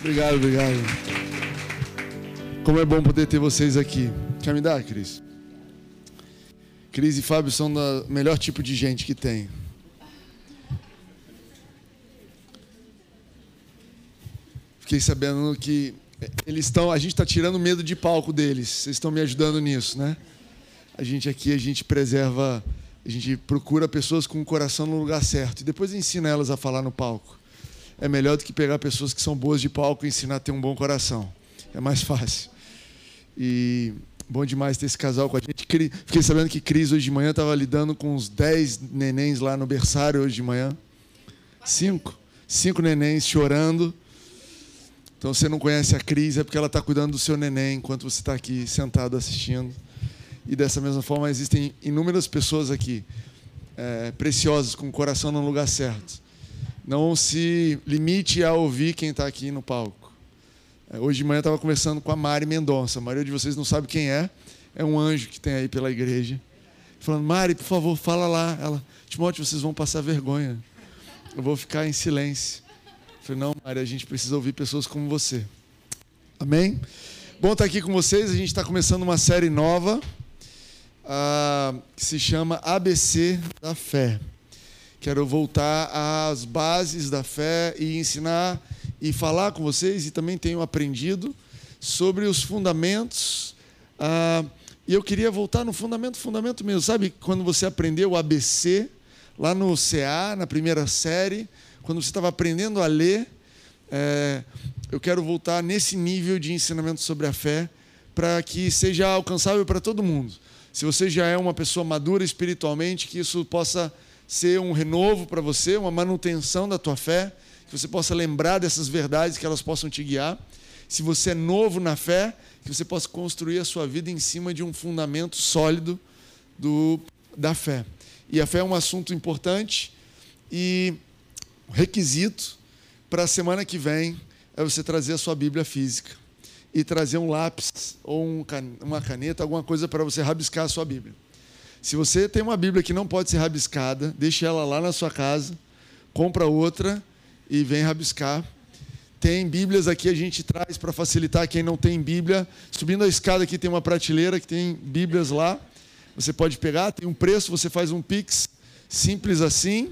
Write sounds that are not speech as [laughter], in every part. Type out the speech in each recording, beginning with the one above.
Obrigado, obrigado. Como é bom poder ter vocês aqui. Quer me dar, Cris? Cris e Fábio são o melhor tipo de gente que tem. Fiquei sabendo que eles estão, a gente está tirando medo de palco deles. Vocês estão me ajudando nisso, né? A gente aqui, a gente preserva, a gente procura pessoas com o coração no lugar certo e depois ensina elas a falar no palco. É melhor do que pegar pessoas que são boas de palco e ensinar a ter um bom coração. É mais fácil. E bom demais ter esse casal com a gente. Fiquei sabendo que Cris hoje de manhã estava lidando com uns 10 nenéns lá no berçário hoje de manhã. Cinco. Cinco nenéns chorando então, você não conhece a Cris, é porque ela está cuidando do seu neném enquanto você está aqui sentado assistindo. E dessa mesma forma, existem inúmeras pessoas aqui, é, preciosas, com o coração no lugar certo. Não se limite a ouvir quem está aqui no palco. É, hoje de manhã eu estava conversando com a Mari Mendonça. A maioria de vocês não sabe quem é. É um anjo que tem aí pela igreja. Falando, Mari, por favor, fala lá. Ela, Timóteo, vocês vão passar vergonha. Eu vou ficar em silêncio. Falei, não, Maria, a gente precisa ouvir pessoas como você. Amém? Bom estar aqui com vocês. A gente está começando uma série nova uh, que se chama ABC da Fé. Quero voltar às bases da fé e ensinar e falar com vocês, e também tenho aprendido sobre os fundamentos. Uh, e eu queria voltar no fundamento, fundamento mesmo. Sabe quando você aprendeu o ABC lá no CA, na primeira série? quando você estava aprendendo a ler, é, eu quero voltar nesse nível de ensinamento sobre a fé para que seja alcançável para todo mundo. Se você já é uma pessoa madura espiritualmente, que isso possa ser um renovo para você, uma manutenção da tua fé, que você possa lembrar dessas verdades, que elas possam te guiar. Se você é novo na fé, que você possa construir a sua vida em cima de um fundamento sólido do, da fé. E a fé é um assunto importante e requisito para a semana que vem é você trazer a sua Bíblia física e trazer um lápis ou um, uma caneta, alguma coisa para você rabiscar a sua Bíblia. Se você tem uma Bíblia que não pode ser rabiscada, deixe ela lá na sua casa, compra outra e vem rabiscar. Tem Bíblias aqui a gente traz para facilitar quem não tem Bíblia. Subindo a escada aqui tem uma prateleira que tem Bíblias lá. Você pode pegar, tem um preço, você faz um Pix, simples assim.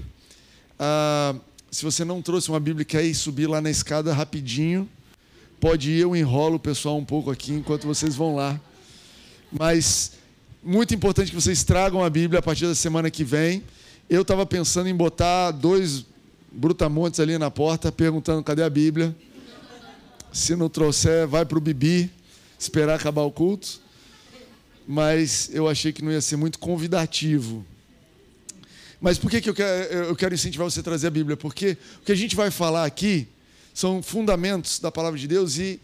Ah, se você não trouxe uma Bíblia e quer ir subir lá na escada rapidinho, pode ir, eu enrolo o pessoal um pouco aqui enquanto vocês vão lá. Mas muito importante que vocês tragam a Bíblia a partir da semana que vem. Eu estava pensando em botar dois brutamontes ali na porta, perguntando cadê a Bíblia. Se não trouxer, vai para o Bibi, esperar acabar o culto. Mas eu achei que não ia ser muito convidativo. Mas por que, que eu, quero, eu quero incentivar você a trazer a Bíblia? Porque o que a gente vai falar aqui são fundamentos da palavra de Deus e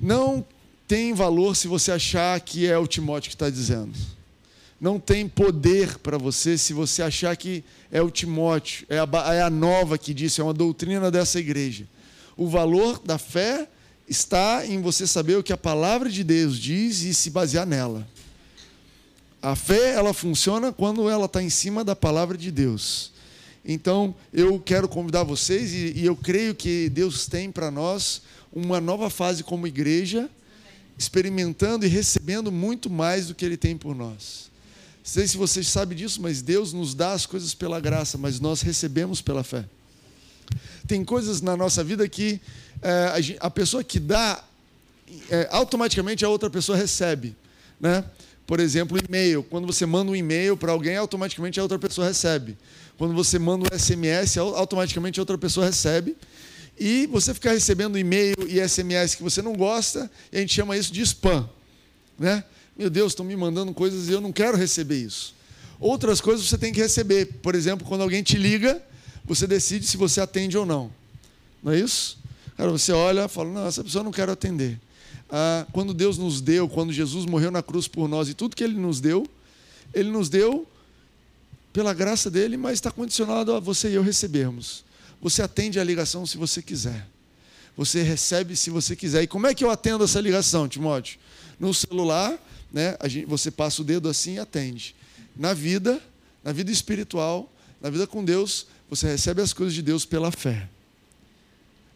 não tem valor se você achar que é o Timóteo que está dizendo. Não tem poder para você se você achar que é o Timóteo, é a, é a nova que disse, é uma doutrina dessa igreja. O valor da fé está em você saber o que a palavra de Deus diz e se basear nela. A fé, ela funciona quando ela está em cima da palavra de Deus. Então, eu quero convidar vocês, e, e eu creio que Deus tem para nós uma nova fase como igreja, experimentando e recebendo muito mais do que Ele tem por nós. Não sei se vocês sabem disso, mas Deus nos dá as coisas pela graça, mas nós recebemos pela fé. Tem coisas na nossa vida que é, a, pessoa que dá, é, automaticamente a outra pessoa recebe. Né? por exemplo, e-mail. Quando você manda um e-mail para alguém, automaticamente a outra pessoa recebe. Quando você manda um SMS, automaticamente a outra pessoa recebe. E você ficar recebendo e-mail e SMS que você não gosta, a gente chama isso de spam. Né? Meu Deus, estão me mandando coisas e eu não quero receber isso. Outras coisas você tem que receber. Por exemplo, quando alguém te liga, você decide se você atende ou não. Não é isso? Cara, você olha e fala, não, essa pessoa eu não quero atender ah, quando Deus nos deu, quando Jesus morreu na cruz por nós e tudo que Ele nos deu, Ele nos deu pela graça dele, mas está condicionado a você e eu recebermos. Você atende a ligação se você quiser. Você recebe se você quiser. E como é que eu atendo essa ligação, Timóteo? No celular, né, gente, você passa o dedo assim e atende. Na vida, na vida espiritual, na vida com Deus, você recebe as coisas de Deus pela fé.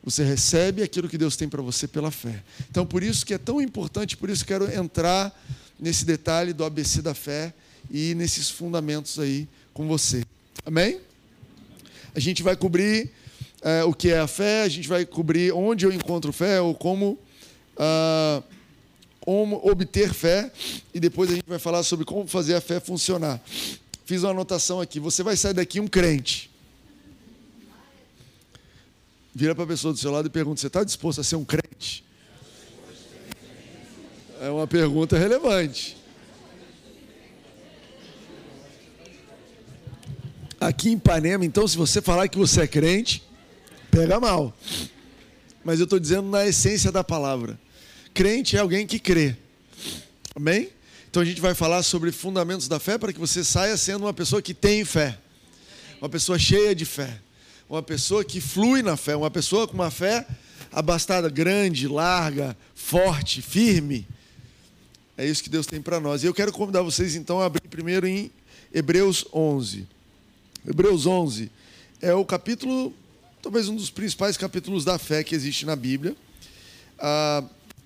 Você recebe aquilo que Deus tem para você pela fé. Então, por isso que é tão importante, por isso quero entrar nesse detalhe do ABC da fé e nesses fundamentos aí com você. Amém? A gente vai cobrir é, o que é a fé, a gente vai cobrir onde eu encontro fé ou como, ah, como obter fé e depois a gente vai falar sobre como fazer a fé funcionar. Fiz uma anotação aqui. Você vai sair daqui um crente. Vira para a pessoa do seu lado e pergunta: Você está disposto a ser um crente? É uma pergunta relevante. Aqui em Ipanema, então, se você falar que você é crente, pega mal. Mas eu estou dizendo na essência da palavra. Crente é alguém que crê. Amém? Então a gente vai falar sobre fundamentos da fé para que você saia sendo uma pessoa que tem fé. Uma pessoa cheia de fé uma pessoa que flui na fé, uma pessoa com uma fé abastada, grande, larga, forte, firme. É isso que Deus tem para nós. E eu quero convidar vocês então a abrir primeiro em Hebreus 11. Hebreus 11 é o capítulo, talvez um dos principais capítulos da fé que existe na Bíblia. Ah,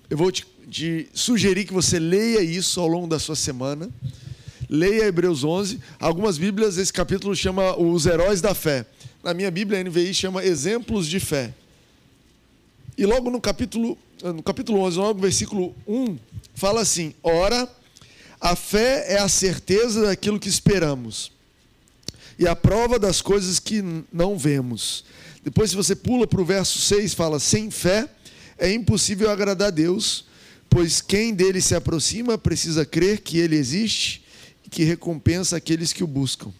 eu vou te, te sugerir que você leia isso ao longo da sua semana. Leia Hebreus 11. Algumas Bíblias esse capítulo chama os heróis da fé na minha Bíblia, a NVI chama exemplos de fé. E logo no capítulo, no capítulo 11, logo no versículo 1, fala assim: Ora, a fé é a certeza daquilo que esperamos e a prova das coisas que não vemos. Depois, se você pula para o verso 6, fala: Sem fé é impossível agradar a Deus, pois quem dele se aproxima precisa crer que ele existe e que recompensa aqueles que o buscam.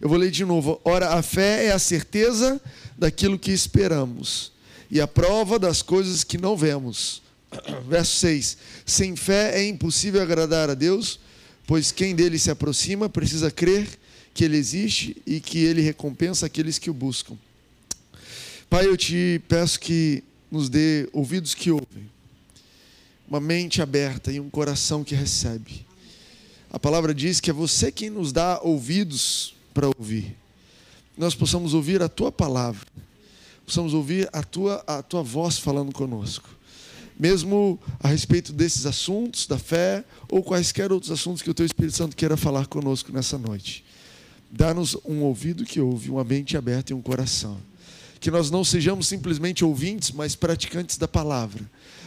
Eu vou ler de novo. Ora, a fé é a certeza daquilo que esperamos e a prova das coisas que não vemos. [clears throat] Verso 6: Sem fé é impossível agradar a Deus, pois quem dele se aproxima precisa crer que ele existe e que ele recompensa aqueles que o buscam. Pai, eu te peço que nos dê ouvidos que ouvem, uma mente aberta e um coração que recebe. A palavra diz que é você quem nos dá ouvidos para ouvir. Nós possamos ouvir a tua palavra, possamos ouvir a tua, a tua voz falando conosco. Mesmo a respeito desses assuntos da fé ou quaisquer outros assuntos que o teu Espírito Santo queira falar conosco nessa noite. Dá-nos um ouvido que ouve, uma mente aberta e um coração. Que nós não sejamos simplesmente ouvintes, mas praticantes da palavra,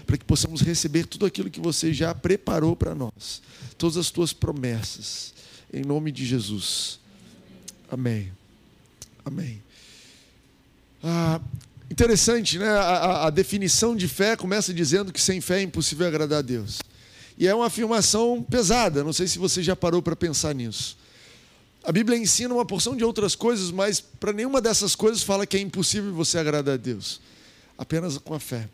para que possamos receber tudo aquilo que você já preparou para nós, todas as tuas promessas, em nome de Jesus. Amém. Amém. Ah, interessante, né? A, a, definição de fé começa dizendo que sem fé é impossível agradar a Deus. E é uma afirmação pesada, não sei se você já parou para pensar nisso. A Bíblia ensina uma porção de outras coisas, mas para nenhuma dessas coisas fala que é impossível você agradar a Deus. Apenas com a fé.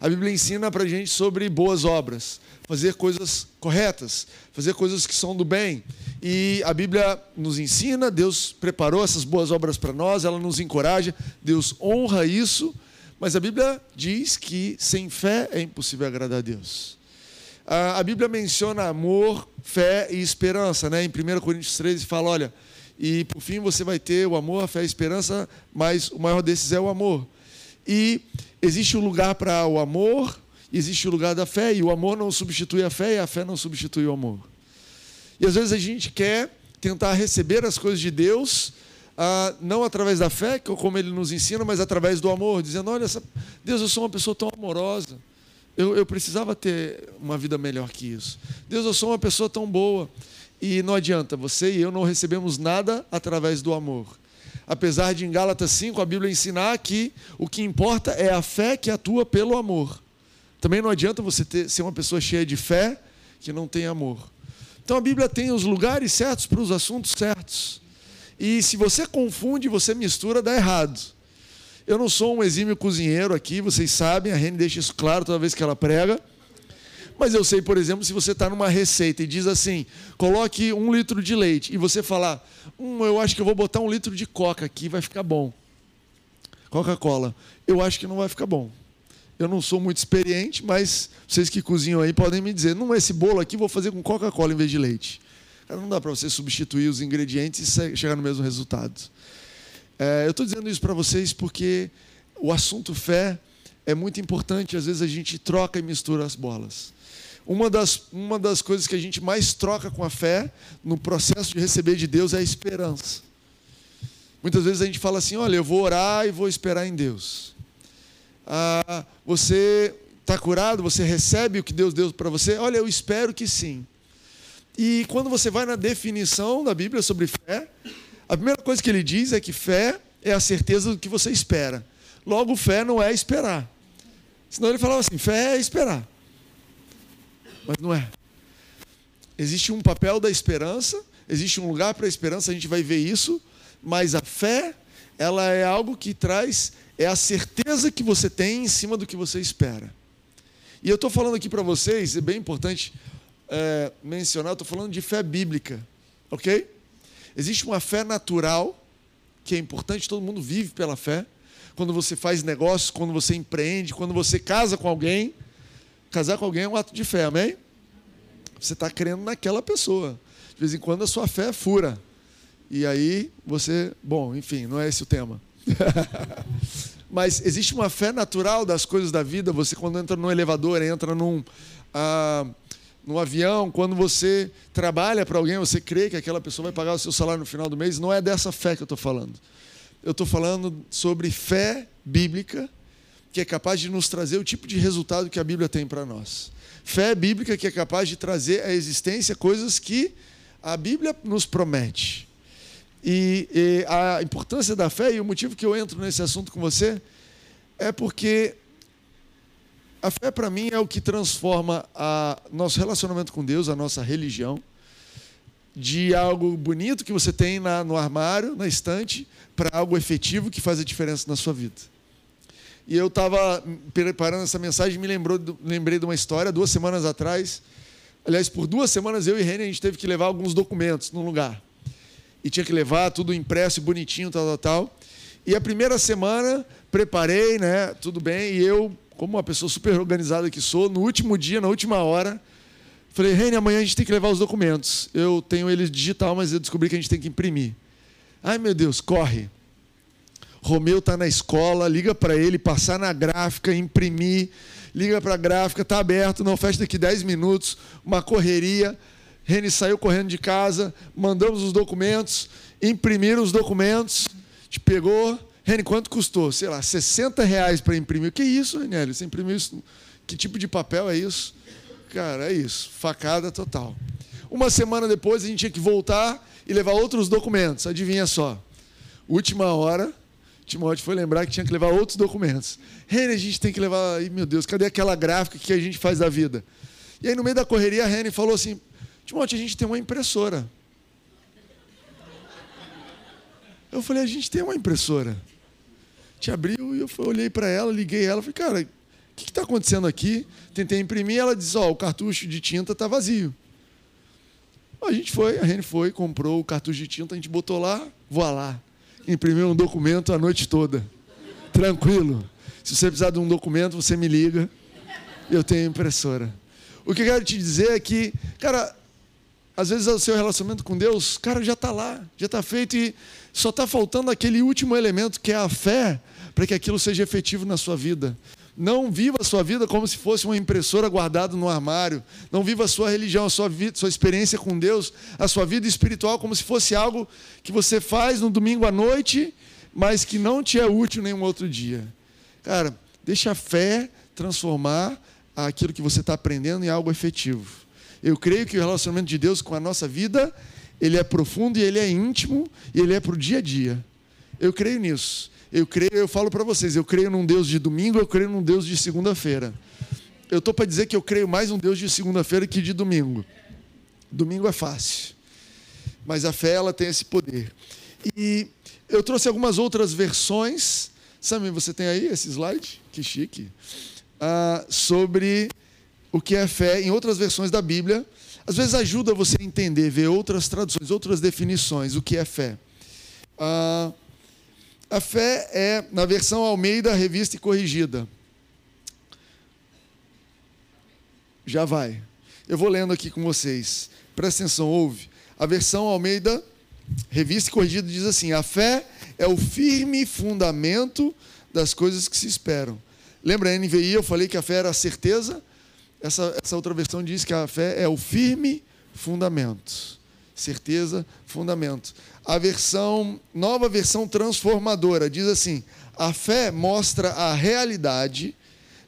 A Bíblia ensina para a gente sobre boas obras, fazer coisas corretas, fazer coisas que são do bem. E a Bíblia nos ensina, Deus preparou essas boas obras para nós, ela nos encoraja, Deus honra isso, mas a Bíblia diz que sem fé é impossível agradar a Deus. A Bíblia menciona amor, fé e esperança, né? Em 1 Coríntios 13 fala: olha, e por fim você vai ter o amor, a fé a esperança, mas o maior desses é o amor. E existe um lugar para o amor, existe o lugar da fé, e o amor não substitui a fé, e a fé não substitui o amor. E às vezes a gente quer tentar receber as coisas de Deus, ah, não através da fé, como Ele nos ensina, mas através do amor, dizendo: Olha, Deus, eu sou uma pessoa tão amorosa, eu, eu precisava ter uma vida melhor que isso. Deus, eu sou uma pessoa tão boa. E não adianta, você e eu não recebemos nada através do amor apesar de em Gálatas 5 a Bíblia ensinar que o que importa é a fé que atua pelo amor. Também não adianta você ter, ser uma pessoa cheia de fé que não tem amor. Então a Bíblia tem os lugares certos para os assuntos certos. E se você confunde, você mistura, dá errado. Eu não sou um exímio cozinheiro aqui, vocês sabem, a Rene deixa isso claro toda vez que ela prega. Mas eu sei, por exemplo, se você está numa receita e diz assim: coloque um litro de leite, e você falar, hum, eu acho que eu vou botar um litro de coca aqui, vai ficar bom. Coca-Cola. Eu acho que não vai ficar bom. Eu não sou muito experiente, mas vocês que cozinham aí podem me dizer: não, esse bolo aqui vou fazer com Coca-Cola em vez de leite. Não dá para você substituir os ingredientes e chegar no mesmo resultado. É, eu estou dizendo isso para vocês porque o assunto fé é muito importante, às vezes a gente troca e mistura as bolas. Uma das, uma das coisas que a gente mais troca com a fé no processo de receber de Deus é a esperança. Muitas vezes a gente fala assim: olha, eu vou orar e vou esperar em Deus. Ah, você está curado? Você recebe o que Deus deu para você? Olha, eu espero que sim. E quando você vai na definição da Bíblia sobre fé, a primeira coisa que ele diz é que fé é a certeza do que você espera. Logo, fé não é esperar. Senão ele falava assim: fé é esperar. Mas não é. Existe um papel da esperança, existe um lugar para a esperança, a gente vai ver isso, mas a fé, ela é algo que traz, é a certeza que você tem em cima do que você espera. E eu estou falando aqui para vocês, é bem importante é, mencionar, estou falando de fé bíblica, ok? Existe uma fé natural, que é importante, todo mundo vive pela fé. Quando você faz negócios, quando você empreende, quando você casa com alguém, casar com alguém é um ato de fé, amém? Você está crendo naquela pessoa. De vez em quando a sua fé fura. E aí você. Bom, enfim, não é esse o tema. [laughs] Mas existe uma fé natural das coisas da vida. Você, quando entra no elevador, entra num. Ah, no avião, quando você trabalha para alguém, você crê que aquela pessoa vai pagar o seu salário no final do mês. Não é dessa fé que eu estou falando. Eu estou falando sobre fé bíblica, que é capaz de nos trazer o tipo de resultado que a Bíblia tem para nós. Fé bíblica que é capaz de trazer à existência coisas que a Bíblia nos promete. E, e a importância da fé, e o motivo que eu entro nesse assunto com você, é porque a fé, para mim, é o que transforma a nosso relacionamento com Deus, a nossa religião, de algo bonito que você tem na, no armário, na estante, para algo efetivo que faz a diferença na sua vida. E eu estava preparando essa mensagem, me lembrou, lembrei de uma história, duas semanas atrás. Aliás, por duas semanas eu e Reni, a gente teve que levar alguns documentos num lugar. E tinha que levar tudo impresso, bonitinho, tal, tal, tal. E a primeira semana, preparei, né, tudo bem, e eu como uma pessoa super organizada que sou, no último dia, na última hora, falei, Reni, amanhã a gente tem que levar os documentos. Eu tenho eles digital, mas eu descobri que a gente tem que imprimir. Ai, meu Deus, corre. Romeu está na escola, liga para ele, passar na gráfica, imprimir, liga para a gráfica, está aberto, não fecha daqui 10 minutos, uma correria. Reni saiu correndo de casa, mandamos os documentos, imprimiram os documentos, te pegou, Reni, quanto custou? Sei lá, 60 reais para imprimir. Que é isso, Reniel? Você imprimiu isso? Que tipo de papel é isso? Cara, é isso. Facada total. Uma semana depois, a gente tinha que voltar e levar outros documentos. Adivinha só. Última hora, Timóteo foi lembrar que tinha que levar outros documentos. Reni, a gente tem que levar. Ai, meu Deus, cadê aquela gráfica que a gente faz da vida? E aí, no meio da correria, a Reni falou assim: Timóteo, a gente tem uma impressora. Eu falei: a gente tem uma impressora te abriu e eu olhei para ela, liguei ela, falei, cara, o que está acontecendo aqui? Tentei imprimir, ela disse, ó, oh, o cartucho de tinta está vazio. A gente foi, a Rene foi, comprou o cartucho de tinta, a gente botou lá, voa lá. Imprimiu um documento a noite toda. Tranquilo. Se você precisar de um documento, você me liga. Eu tenho impressora. O que eu quero te dizer é que, cara, às vezes o seu relacionamento com Deus, cara, já está lá, já está feito e só está faltando aquele último elemento que é a fé para que aquilo seja efetivo na sua vida. Não viva a sua vida como se fosse uma impressora guardada no armário. Não viva a sua religião, a sua, vida, sua experiência com Deus, a sua vida espiritual como se fosse algo que você faz no domingo à noite, mas que não te é útil nenhum outro dia. Cara, deixa a fé transformar aquilo que você está aprendendo em algo efetivo. Eu creio que o relacionamento de Deus com a nossa vida, ele é profundo e ele é íntimo e ele é para o dia a dia. Eu creio nisso. Eu creio, eu falo para vocês, eu creio num Deus de domingo, eu creio num Deus de segunda-feira. Eu estou para dizer que eu creio mais num Deus de segunda-feira que de domingo. Domingo é fácil, mas a fé ela tem esse poder. E eu trouxe algumas outras versões. Sammy, você tem aí esse slide? Que chique. Ah, sobre o que é fé em outras versões da Bíblia. Às vezes ajuda você a entender, ver outras traduções, outras definições, o que é fé. Ah, a fé é, na versão Almeida, revista e corrigida. Já vai. Eu vou lendo aqui com vocês. Presta atenção, ouve. A versão Almeida, revista e corrigida, diz assim: A fé é o firme fundamento das coisas que se esperam. Lembra a NVI? Eu falei que a fé era a certeza. Essa, essa outra versão diz que a fé é o firme fundamento. Certeza, fundamento. A versão, nova versão transformadora, diz assim: a fé mostra a realidade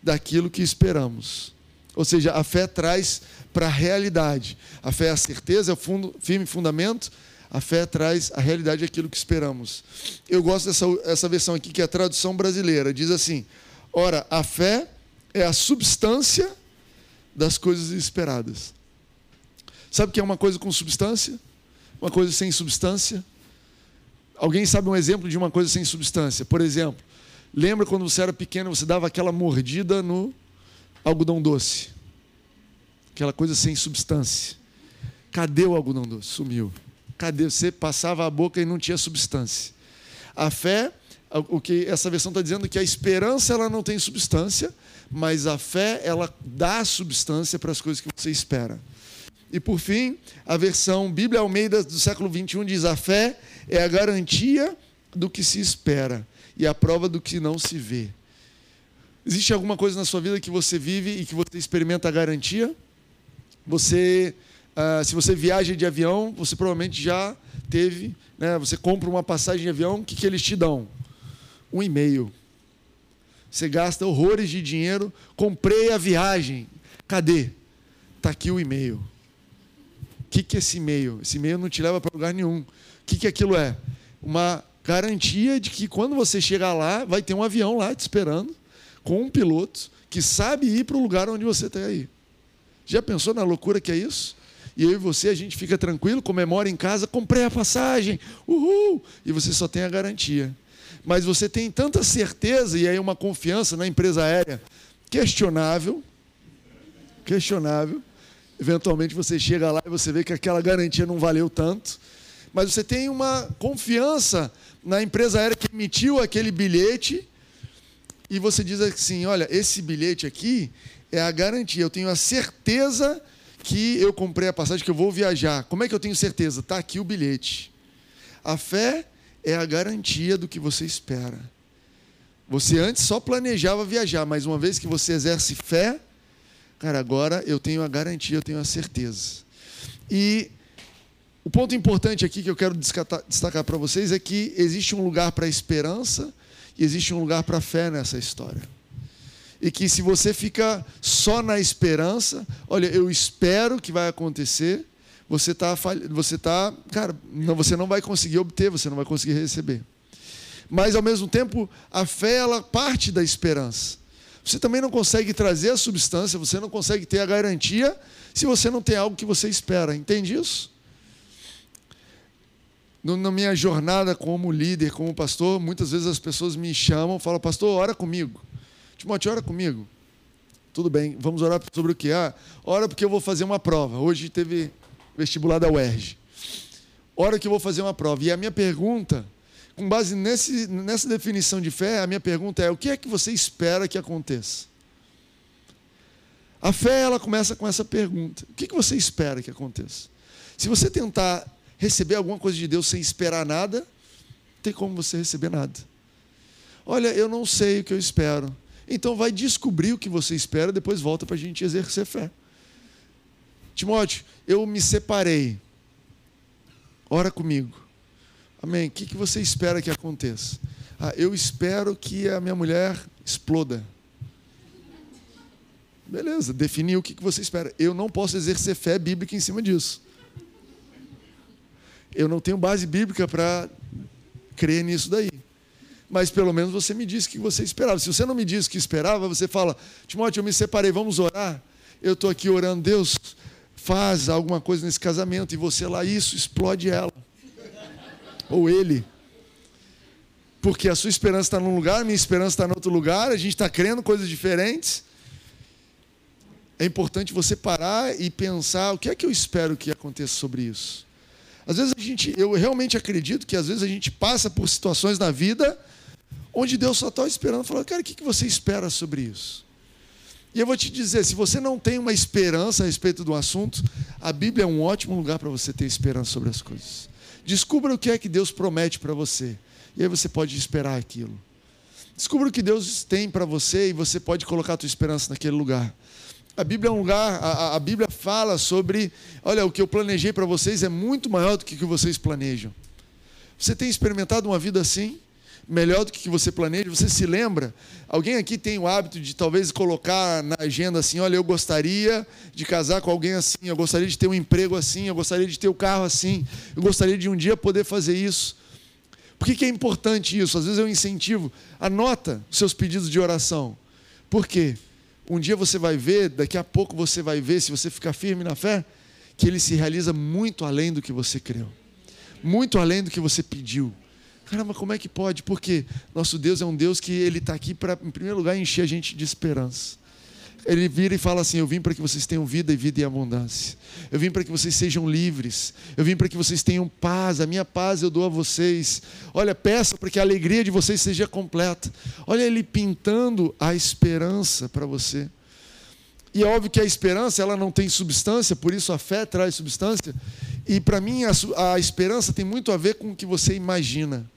daquilo que esperamos. Ou seja, a fé traz para a realidade. A fé é a certeza, é o fundo, firme fundamento. A fé traz a realidade daquilo que esperamos. Eu gosto dessa essa versão aqui, que é a tradução brasileira. Diz assim: Ora, a fé é a substância das coisas esperadas. Sabe o que é uma coisa com substância? Uma coisa sem substância? Alguém sabe um exemplo de uma coisa sem substância? Por exemplo, lembra quando você era pequeno, você dava aquela mordida no algodão doce? Aquela coisa sem substância. Cadê o algodão doce? Sumiu. Cadê? Você passava a boca e não tinha substância. A fé, o que essa versão está dizendo é que a esperança ela não tem substância, mas a fé ela dá substância para as coisas que você espera. E por fim, a versão Bíblia Almeida do século 21 diz: a fé é a garantia do que se espera e a prova do que não se vê. Existe alguma coisa na sua vida que você vive e que você experimenta a garantia? Você, ah, se você viaja de avião, você provavelmente já teve, né, você compra uma passagem de avião, o que, que eles te dão? Um e-mail. Você gasta horrores de dinheiro, comprei a viagem. Cadê? Está aqui o e-mail. O que, que é esse e-mail? Esse e-mail não te leva para lugar nenhum que, que aquilo é? Uma garantia de que quando você chegar lá, vai ter um avião lá te esperando, com um piloto que sabe ir para o lugar onde você está aí. Já pensou na loucura que é isso? E eu e você, a gente fica tranquilo, comemora em casa, comprei a passagem, uhul! E você só tem a garantia. Mas você tem tanta certeza e aí uma confiança na empresa aérea questionável, questionável. Eventualmente você chega lá e você vê que aquela garantia não valeu tanto mas você tem uma confiança na empresa aérea que emitiu aquele bilhete e você diz assim: olha, esse bilhete aqui é a garantia, eu tenho a certeza que eu comprei a passagem, que eu vou viajar. Como é que eu tenho certeza? Está aqui o bilhete. A fé é a garantia do que você espera. Você antes só planejava viajar, mas uma vez que você exerce fé, cara, agora eu tenho a garantia, eu tenho a certeza. E o ponto importante aqui que eu quero destacar para vocês é que existe um lugar para esperança e existe um lugar para fé nessa história. E que se você fica só na esperança, olha, eu espero que vai acontecer, você está, você tá, cara, não, você não vai conseguir obter, você não vai conseguir receber. Mas ao mesmo tempo, a fé ela parte da esperança. Você também não consegue trazer a substância, você não consegue ter a garantia se você não tem algo que você espera. Entende isso? na minha jornada como líder, como pastor, muitas vezes as pessoas me chamam falam, pastor, ora comigo. Timóteo, ora comigo. Tudo bem, vamos orar sobre o que? Ah, ora porque eu vou fazer uma prova. Hoje teve vestibular da UERJ. Ora que eu vou fazer uma prova. E a minha pergunta, com base nesse, nessa definição de fé, a minha pergunta é: o que é que você espera que aconteça? A fé, ela começa com essa pergunta: o que, que você espera que aconteça? Se você tentar receber alguma coisa de Deus sem esperar nada, não tem como você receber nada. Olha, eu não sei o que eu espero. Então vai descobrir o que você espera, depois volta para a gente exercer fé. Timóteo, eu me separei. Ora comigo. Amém. O que você espera que aconteça? Ah, eu espero que a minha mulher exploda. Beleza, definiu o que você espera. Eu não posso exercer fé bíblica em cima disso eu não tenho base bíblica para crer nisso daí. Mas pelo menos você me disse que você esperava. Se você não me disse que esperava, você fala: Timóteo, eu me separei, vamos orar. Eu estou aqui orando, Deus, faz alguma coisa nesse casamento. E você lá, isso, explode ela. Ou ele. Porque a sua esperança está num lugar, a minha esperança está em outro lugar, a gente está crendo coisas diferentes. É importante você parar e pensar: o que é que eu espero que aconteça sobre isso? Às vezes a gente, eu realmente acredito que às vezes a gente passa por situações na vida onde Deus só está esperando, falando, cara, o que você espera sobre isso? E eu vou te dizer, se você não tem uma esperança a respeito do assunto, a Bíblia é um ótimo lugar para você ter esperança sobre as coisas. Descubra o que é que Deus promete para você. E aí você pode esperar aquilo. Descubra o que Deus tem para você e você pode colocar a tua esperança naquele lugar. A Bíblia é um lugar, a, a Bíblia fala sobre, olha, o que eu planejei para vocês é muito maior do que o que vocês planejam. Você tem experimentado uma vida assim? Melhor do que, você planeja? Você se lembra? Alguém aqui tem o hábito de talvez colocar na agenda assim: olha, eu gostaria de casar com alguém assim, eu gostaria de ter um emprego assim, eu gostaria de ter o um carro assim, eu gostaria de um dia poder fazer isso. Por que, que é importante isso? Às vezes eu incentivo, anota seus pedidos de oração. Por quê? Um dia você vai ver, daqui a pouco você vai ver, se você ficar firme na fé, que ele se realiza muito além do que você creu, muito além do que você pediu. Caramba, como é que pode? Porque nosso Deus é um Deus que ele está aqui para, em primeiro lugar, encher a gente de esperança ele vira e fala assim: Eu vim para que vocês tenham vida e vida em abundância. Eu vim para que vocês sejam livres. Eu vim para que vocês tenham paz. A minha paz eu dou a vocês. Olha, peça para que a alegria de vocês seja completa. Olha ele pintando a esperança para você. E é óbvio que a esperança ela não tem substância, por isso a fé traz substância. E para mim a, a esperança tem muito a ver com o que você imagina.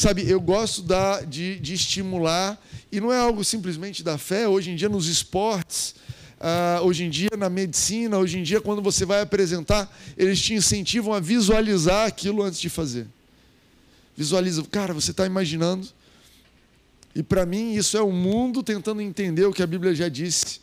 Sabe, eu gosto da, de, de, estimular, e não é algo simplesmente da fé, hoje em dia nos esportes, uh, hoje em dia na medicina, hoje em dia quando você vai apresentar, eles te incentivam a visualizar aquilo antes de fazer. Visualiza, cara, você está imaginando. E para mim isso é o mundo tentando entender o que a Bíblia já disse.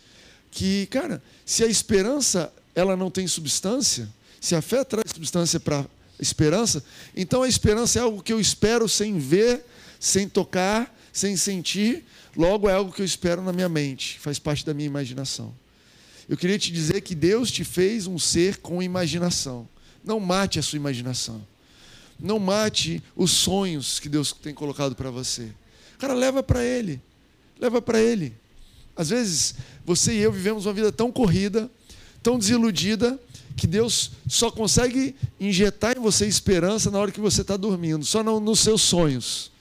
Que, cara, se a esperança ela não tem substância, se a fé traz substância para esperança, então a esperança é algo que eu espero sem ver, sem tocar, sem sentir, logo é algo que eu espero na minha mente, faz parte da minha imaginação. Eu queria te dizer que Deus te fez um ser com imaginação. Não mate a sua imaginação. Não mate os sonhos que Deus tem colocado para você. Cara, leva para Ele. Leva para Ele. Às vezes, você e eu vivemos uma vida tão corrida, tão desiludida, que Deus só consegue injetar em você esperança na hora que você está dormindo, só não nos seus sonhos.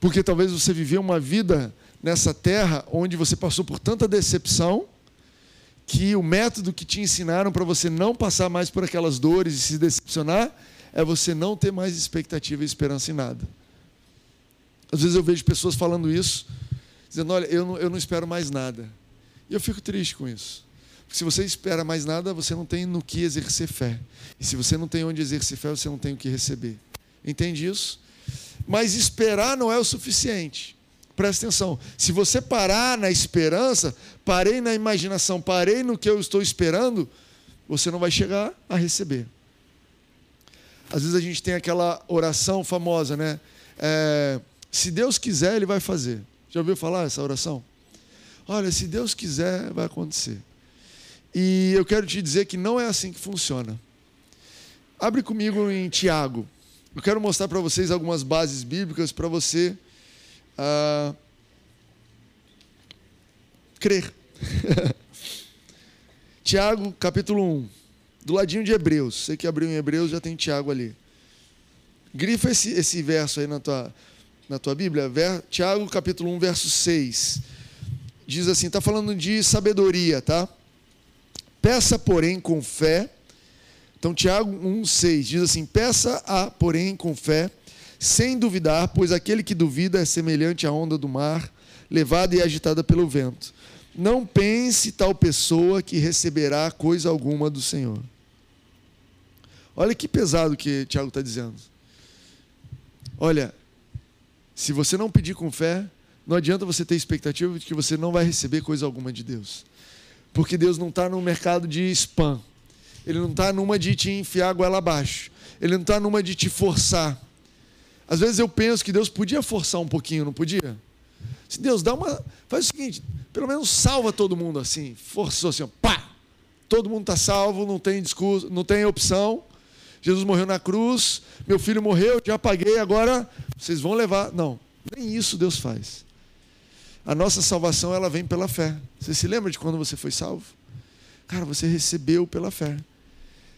Porque talvez você viveu uma vida nessa terra onde você passou por tanta decepção que o método que te ensinaram para você não passar mais por aquelas dores e se decepcionar é você não ter mais expectativa e esperança em nada. Às vezes eu vejo pessoas falando isso, dizendo: Olha, eu não, eu não espero mais nada. E eu fico triste com isso. Se você espera mais nada, você não tem no que exercer fé. E se você não tem onde exercer fé, você não tem o que receber. Entende isso? Mas esperar não é o suficiente. Presta atenção. Se você parar na esperança, parei na imaginação, parei no que eu estou esperando, você não vai chegar a receber. Às vezes a gente tem aquela oração famosa, né? É, se Deus quiser, Ele vai fazer. Já ouviu falar essa oração? Olha, se Deus quiser, vai acontecer. E eu quero te dizer que não é assim que funciona. Abre comigo em Tiago. Eu quero mostrar para vocês algumas bases bíblicas para você uh, crer. [laughs] Tiago, capítulo 1. Do ladinho de Hebreus. Você que abriu em Hebreus já tem Tiago ali. Grifa esse, esse verso aí na tua, na tua Bíblia. Ver, Tiago, capítulo 1, verso 6. Diz assim: está falando de sabedoria, tá? Peça, porém, com fé. Então, Tiago 1,6 diz assim: Peça, a, porém, com fé, sem duvidar, pois aquele que duvida é semelhante à onda do mar, levada e agitada pelo vento. Não pense tal pessoa que receberá coisa alguma do Senhor. Olha que pesado que Tiago está dizendo. Olha, se você não pedir com fé, não adianta você ter expectativa de que você não vai receber coisa alguma de Deus. Porque Deus não está no mercado de spam. Ele não está numa de te enfiar a goela abaixo. Ele não está numa de te forçar. Às vezes eu penso que Deus podia forçar um pouquinho, não podia? Se Deus dá uma. Faz o seguinte, pelo menos salva todo mundo assim. Forçou assim, pá! Todo mundo está salvo, não tem discurso, não tem opção. Jesus morreu na cruz, meu filho morreu, já paguei, agora vocês vão levar. Não, nem isso Deus faz. A nossa salvação ela vem pela fé. Você se lembra de quando você foi salvo? Cara, você recebeu pela fé.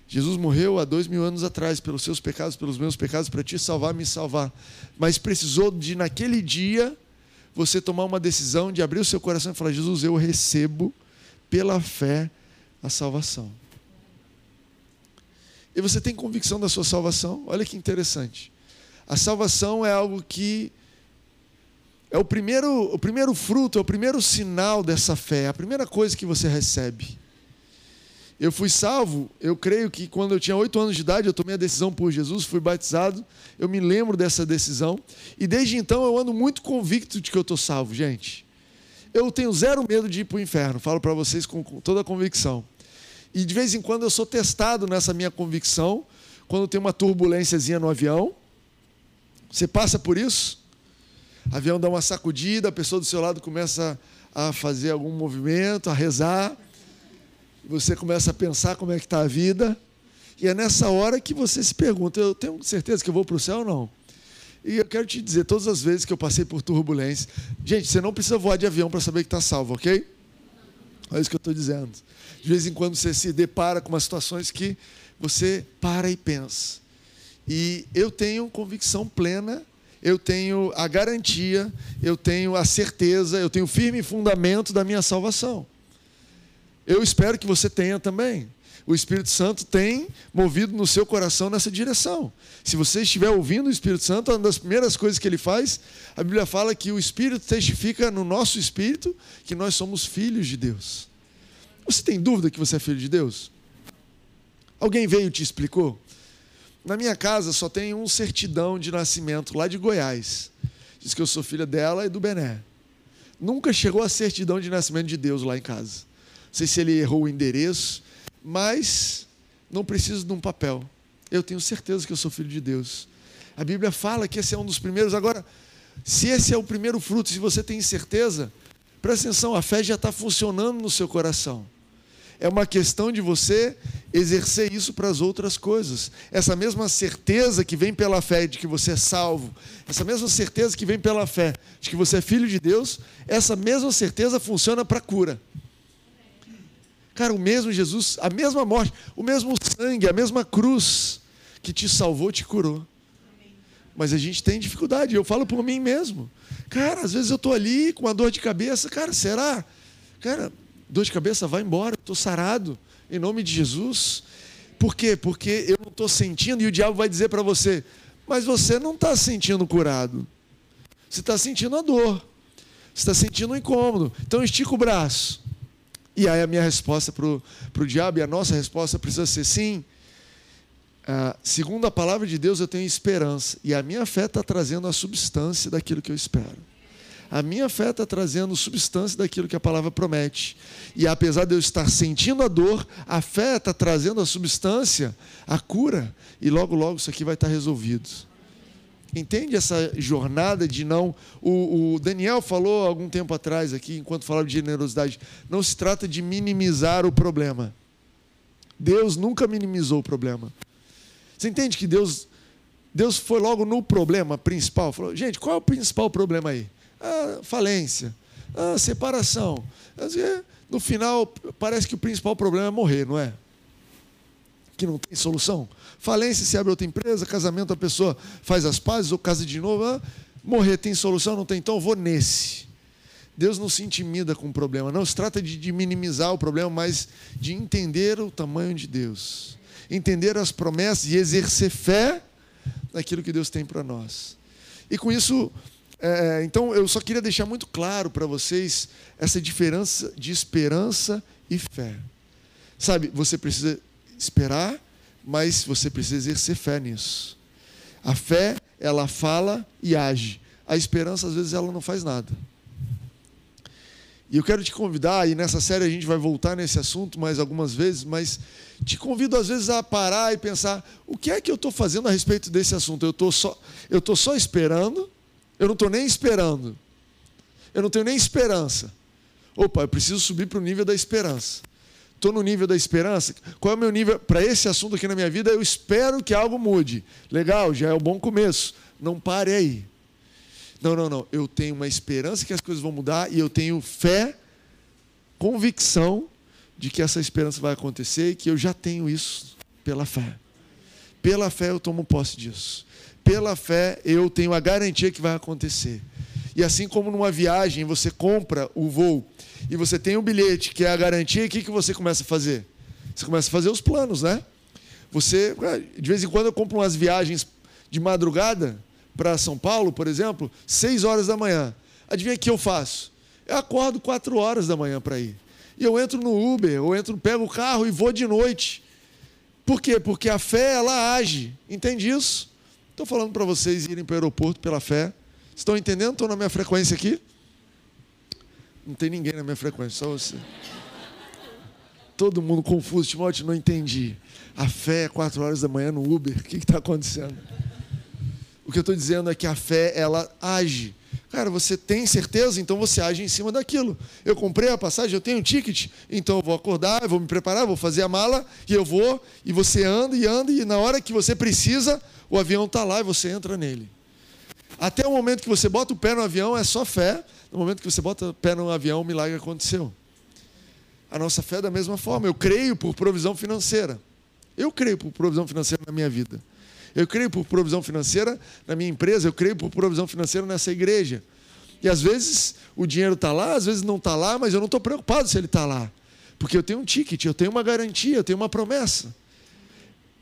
Jesus morreu há dois mil anos atrás pelos seus pecados, pelos meus pecados, para te salvar, me salvar. Mas precisou de, naquele dia, você tomar uma decisão de abrir o seu coração e falar: Jesus, eu recebo pela fé a salvação. E você tem convicção da sua salvação? Olha que interessante. A salvação é algo que é o primeiro, o primeiro fruto, é o primeiro sinal dessa fé, é a primeira coisa que você recebe. Eu fui salvo, eu creio que quando eu tinha oito anos de idade, eu tomei a decisão por Jesus, fui batizado, eu me lembro dessa decisão, e desde então eu ando muito convicto de que eu estou salvo, gente. Eu tenho zero medo de ir para o inferno, falo para vocês com toda a convicção. E de vez em quando eu sou testado nessa minha convicção, quando tem uma turbulênciazinha no avião. Você passa por isso? Avião dá uma sacudida, a pessoa do seu lado começa a fazer algum movimento, a rezar. Você começa a pensar como é que está a vida. E é nessa hora que você se pergunta: eu tenho certeza que eu vou para o céu ou não? E eu quero te dizer, todas as vezes que eu passei por turbulência, gente, você não precisa voar de avião para saber que está salvo, ok? É isso que eu estou dizendo. De vez em quando você se depara com umas situações que você para e pensa. E eu tenho convicção plena, eu tenho a garantia, eu tenho a certeza, eu tenho firme fundamento da minha salvação. Eu espero que você tenha também o Espírito Santo tem movido no seu coração nessa direção. Se você estiver ouvindo o Espírito Santo, uma das primeiras coisas que ele faz, a Bíblia fala que o Espírito testifica no nosso espírito que nós somos filhos de Deus. Você tem dúvida que você é filho de Deus? Alguém veio e te explicou? Na minha casa só tem um certidão de nascimento lá de Goiás. Diz que eu sou filha dela e do Bené. Nunca chegou a certidão de nascimento de Deus lá em casa. Não sei se ele errou o endereço, mas não preciso de um papel. Eu tenho certeza que eu sou filho de Deus. A Bíblia fala que esse é um dos primeiros. Agora, se esse é o primeiro fruto, se você tem certeza, presta atenção, a fé já está funcionando no seu coração. É uma questão de você exercer isso para as outras coisas. Essa mesma certeza que vem pela fé de que você é salvo, essa mesma certeza que vem pela fé de que você é filho de Deus, essa mesma certeza funciona para a cura. Cara, o mesmo Jesus, a mesma morte, o mesmo sangue, a mesma cruz que te salvou, te curou. Mas a gente tem dificuldade, eu falo por mim mesmo. Cara, às vezes eu estou ali com uma dor de cabeça, cara, será? Cara, dor de cabeça, vai embora, estou sarado, em nome de Jesus. Por quê? Porque eu não estou sentindo, e o diabo vai dizer para você, mas você não está sentindo curado. Você está sentindo a dor. Você está sentindo um incômodo. Então estica o braço. E aí a minha resposta para o diabo, e a nossa resposta precisa ser sim. Ah, segundo a palavra de Deus, eu tenho esperança. E a minha fé está trazendo a substância daquilo que eu espero. A minha fé está trazendo substância daquilo que a palavra promete. E apesar de eu estar sentindo a dor, a fé está trazendo a substância, a cura. E logo, logo isso aqui vai estar resolvido. Entende essa jornada de não. O, o, Daniel falou algum tempo atrás aqui, enquanto falava de generosidade, não se trata de minimizar o problema. Deus nunca minimizou o problema. Você entende que Deus, Deus foi logo no problema principal? Falou, gente, qual é o principal problema aí? Ah, falência, ah, separação. No final, parece que o principal problema é morrer, não é? Que não tem solução. Falência, se abre outra empresa, casamento, a pessoa faz as pazes ou casa de novo. Ah, morrer tem solução? Não tem, então vou nesse. Deus não se intimida com o problema. Não se trata de minimizar o problema, mas de entender o tamanho de Deus. Entender as promessas e exercer fé naquilo que Deus tem para nós. E com isso, é, então eu só queria deixar muito claro para vocês essa diferença de esperança e fé. Sabe, você precisa esperar mas você precisa exercer fé nisso. A fé, ela fala e age. A esperança, às vezes, ela não faz nada. E eu quero te convidar, e nessa série a gente vai voltar nesse assunto mais algumas vezes, mas te convido às vezes a parar e pensar: o que é que eu estou fazendo a respeito desse assunto? Eu estou só, eu só esperando, eu não estou nem esperando, eu não tenho nem esperança. Opa, eu preciso subir para o nível da esperança. Estou no nível da esperança. Qual é o meu nível para esse assunto aqui na minha vida? Eu espero que algo mude. Legal, já é um bom começo. Não pare aí. Não, não, não. Eu tenho uma esperança que as coisas vão mudar e eu tenho fé, convicção de que essa esperança vai acontecer e que eu já tenho isso pela fé. Pela fé eu tomo posse disso. Pela fé eu tenho a garantia que vai acontecer. E assim como numa viagem você compra o voo e você tem um bilhete que é a garantia, o que, que você começa a fazer? Você começa a fazer os planos, né? Você, de vez em quando eu compro umas viagens de madrugada para São Paulo, por exemplo, seis horas da manhã. Adivinha o que eu faço? Eu acordo quatro horas da manhã para ir. E eu entro no Uber, ou entro, pego o carro e vou de noite. Por quê? Porque a fé, ela age. Entende isso? Estou falando para vocês irem para o aeroporto pela fé. Estão entendendo? Estão na minha frequência aqui? Não tem ninguém na minha frequência, só você. Todo mundo confuso. Timóteo, não entendi. A fé é quatro horas da manhã no Uber. O que está acontecendo? O que eu estou dizendo é que a fé, ela age. Cara, você tem certeza, então você age em cima daquilo. Eu comprei a passagem, eu tenho um ticket, então eu vou acordar, eu vou me preparar, vou fazer a mala e eu vou, e você anda e anda, e na hora que você precisa, o avião está lá e você entra nele. Até o momento que você bota o pé no avião é só fé, no momento que você bota o pé no avião, o milagre aconteceu. A nossa fé é da mesma forma, eu creio por provisão financeira. Eu creio por provisão financeira na minha vida. Eu creio por provisão financeira na minha empresa, eu creio por provisão financeira nessa igreja. E às vezes o dinheiro está lá, às vezes não está lá, mas eu não estou preocupado se ele está lá. Porque eu tenho um ticket, eu tenho uma garantia, eu tenho uma promessa.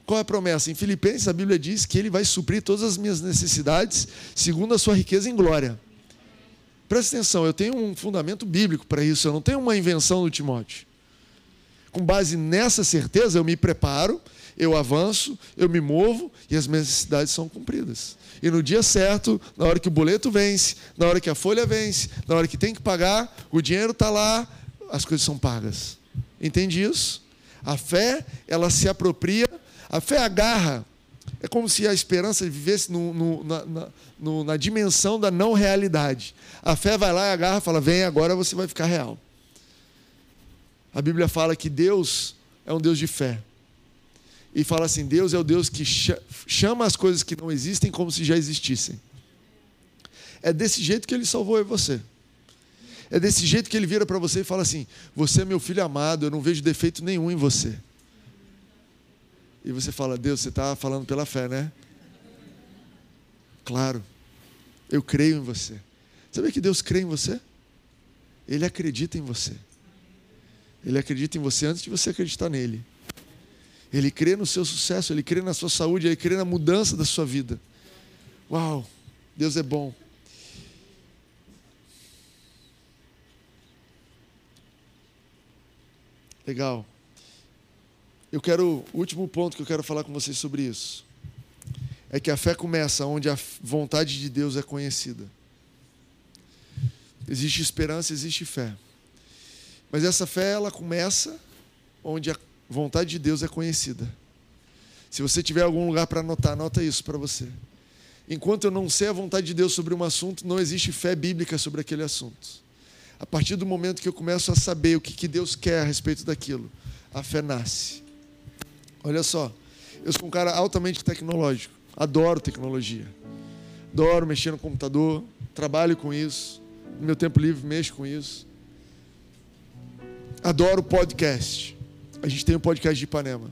Qual é a promessa? Em Filipenses, a Bíblia diz que ele vai suprir todas as minhas necessidades segundo a sua riqueza em glória. Presta atenção, eu tenho um fundamento bíblico para isso, eu não tenho uma invenção do Timóteo. Com base nessa certeza, eu me preparo, eu avanço, eu me movo e as minhas necessidades são cumpridas. E no dia certo, na hora que o boleto vence, na hora que a folha vence, na hora que tem que pagar, o dinheiro está lá, as coisas são pagas. Entende isso? A fé, ela se apropria, a fé agarra. É como se a esperança vivesse no, no, na, na, no, na dimensão da não realidade. A fé vai lá e agarra e fala: Vem, agora você vai ficar real. A Bíblia fala que Deus é um Deus de fé e fala assim: Deus é o Deus que chama as coisas que não existem como se já existissem. É desse jeito que ele salvou você. É desse jeito que ele vira para você e fala assim: Você é meu filho amado, eu não vejo defeito nenhum em você. E você fala: Deus, você está falando pela fé, né? Claro, eu creio em você. Sabe que Deus crê em você? Ele acredita em você. Ele acredita em você antes de você acreditar nele. Ele crê no seu sucesso, ele crê na sua saúde, ele crê na mudança da sua vida. Uau, Deus é bom. Legal. Eu quero, o último ponto que eu quero falar com vocês sobre isso é que a fé começa onde a vontade de Deus é conhecida. Existe esperança, existe fé. Mas essa fé ela começa onde a vontade de Deus é conhecida. Se você tiver algum lugar para anotar, anota isso para você. Enquanto eu não sei a vontade de Deus sobre um assunto, não existe fé bíblica sobre aquele assunto. A partir do momento que eu começo a saber o que, Deus quer a respeito daquilo, a fé nasce. Olha só, eu sou um cara altamente tecnológico, adoro tecnologia, adoro mexer no computador, trabalho com isso, no meu tempo livre mexo com isso. Adoro podcast. A gente tem um podcast de Ipanema.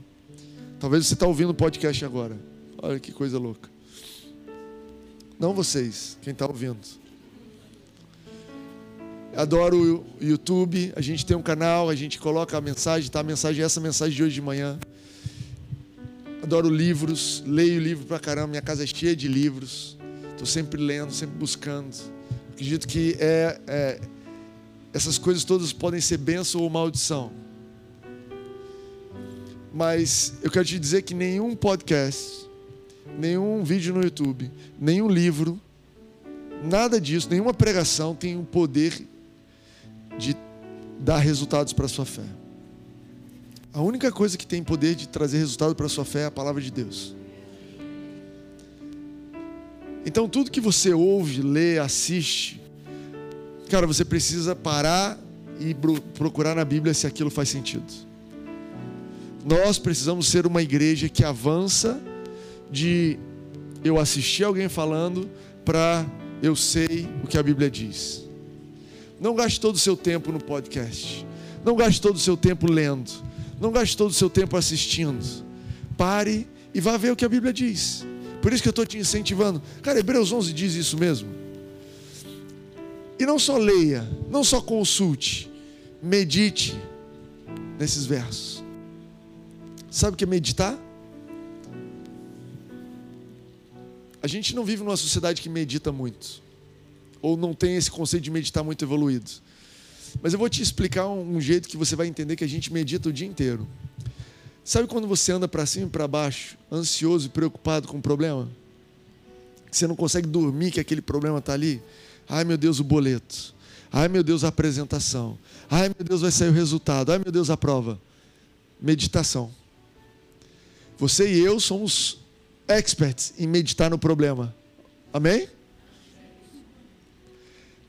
Talvez você está ouvindo o podcast agora. Olha que coisa louca. Não vocês, quem está ouvindo. Adoro o YouTube. A gente tem um canal, a gente coloca a mensagem, tá? A mensagem é essa mensagem de hoje de manhã. Adoro livros, leio livro pra caramba. Minha casa é cheia de livros. Estou sempre lendo, sempre buscando. Acredito que é, é, essas coisas todas podem ser bênção ou maldição. Mas eu quero te dizer que nenhum podcast, nenhum vídeo no YouTube, nenhum livro, nada disso, nenhuma pregação tem o poder de dar resultados para a sua fé. A única coisa que tem poder de trazer resultado para a sua fé é a palavra de Deus. Então, tudo que você ouve, lê, assiste, cara, você precisa parar e procurar na Bíblia se aquilo faz sentido. Nós precisamos ser uma igreja que avança de eu assistir alguém falando para eu sei o que a Bíblia diz. Não gaste todo o seu tempo no podcast. Não gaste todo o seu tempo lendo. Não gaste todo o seu tempo assistindo. Pare e vá ver o que a Bíblia diz. Por isso que eu estou te incentivando. Cara, Hebreus 11 diz isso mesmo. E não só leia, não só consulte, medite nesses versos. Sabe o que é meditar? A gente não vive numa sociedade que medita muito. ou não tem esse conceito de meditar muito evoluído. Mas eu vou te explicar um, um jeito que você vai entender que a gente medita o dia inteiro. Sabe quando você anda para cima e para baixo, ansioso e preocupado com o problema? Que você não consegue dormir que aquele problema está ali? Ai meu Deus, o boleto. Ai meu Deus, a apresentação. Ai meu Deus, vai sair o resultado. Ai meu Deus, a prova. Meditação. Você e eu somos experts em meditar no problema. Amém?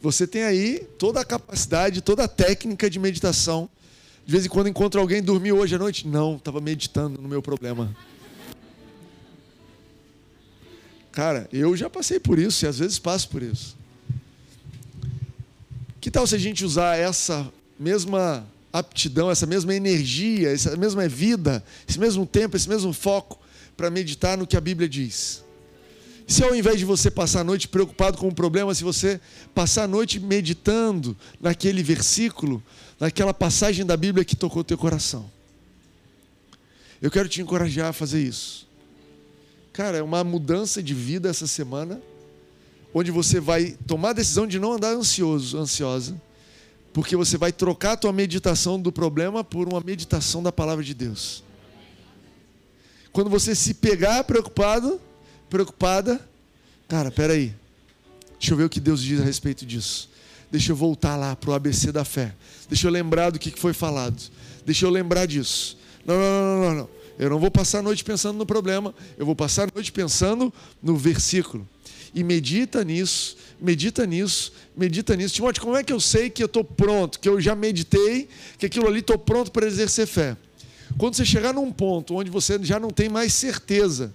Você tem aí toda a capacidade, toda a técnica de meditação. De vez em quando encontra alguém dormiu hoje à noite? Não, estava meditando no meu problema. Cara, eu já passei por isso e às vezes passo por isso. Que tal se a gente usar essa mesma aptidão, essa mesma energia, essa mesma vida, esse mesmo tempo, esse mesmo foco para meditar no que a Bíblia diz? Se ao invés de você passar a noite preocupado com o problema, se você passar a noite meditando naquele versículo, naquela passagem da Bíblia que tocou teu coração. Eu quero te encorajar a fazer isso. Cara, é uma mudança de vida essa semana, onde você vai tomar a decisão de não andar ansioso, ansiosa, porque você vai trocar a tua meditação do problema por uma meditação da palavra de Deus. Quando você se pegar preocupado, preocupada, cara, peraí, deixa eu ver o que Deus diz a respeito disso. Deixa eu voltar lá para o ABC da fé. Deixa eu lembrar do que foi falado. Deixa eu lembrar disso. Não, não, não, não, não. Eu não vou passar a noite pensando no problema. Eu vou passar a noite pensando no versículo. E medita nisso, medita nisso, medita nisso. Timóteo, como é que eu sei que eu estou pronto, que eu já meditei, que aquilo ali estou pronto para exercer fé? Quando você chegar num ponto onde você já não tem mais certeza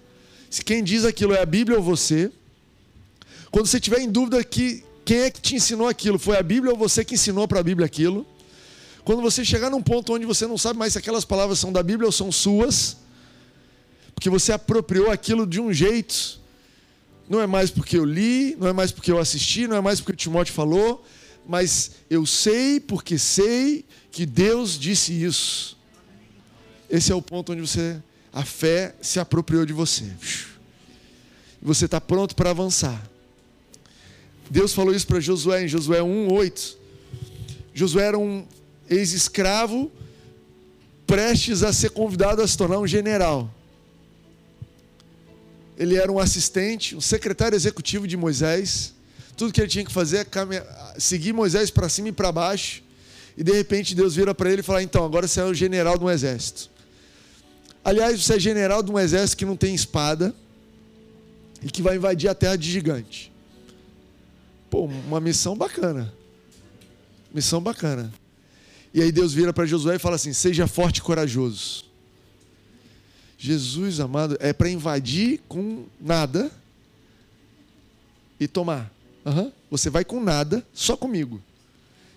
se quem diz aquilo é a Bíblia ou você. Quando você tiver em dúvida que quem é que te ensinou aquilo, foi a Bíblia ou você que ensinou para a Bíblia aquilo. Quando você chegar num ponto onde você não sabe mais se aquelas palavras são da Bíblia ou são suas, porque você apropriou aquilo de um jeito, não é mais porque eu li, não é mais porque eu assisti, não é mais porque o Timóteo falou, mas eu sei porque sei que Deus disse isso. Esse é o ponto onde você a fé se apropriou de você. Você está pronto para avançar. Deus falou isso para Josué em Josué 1:8. Josué era um ex-escravo prestes a ser convidado a se tornar um general. Ele era um assistente, um secretário executivo de Moisés. Tudo que ele tinha que fazer é seguir Moisés para cima e para baixo. E de repente Deus vira para ele e fala: Então, agora você é o general um exército. Aliás, você é general de um exército que não tem espada e que vai invadir a terra de gigante. Pô, uma missão bacana. Missão bacana. E aí Deus vira para Josué e fala assim: seja forte e corajoso. Jesus amado, é para invadir com nada e tomar. Uhum. Você vai com nada, só comigo.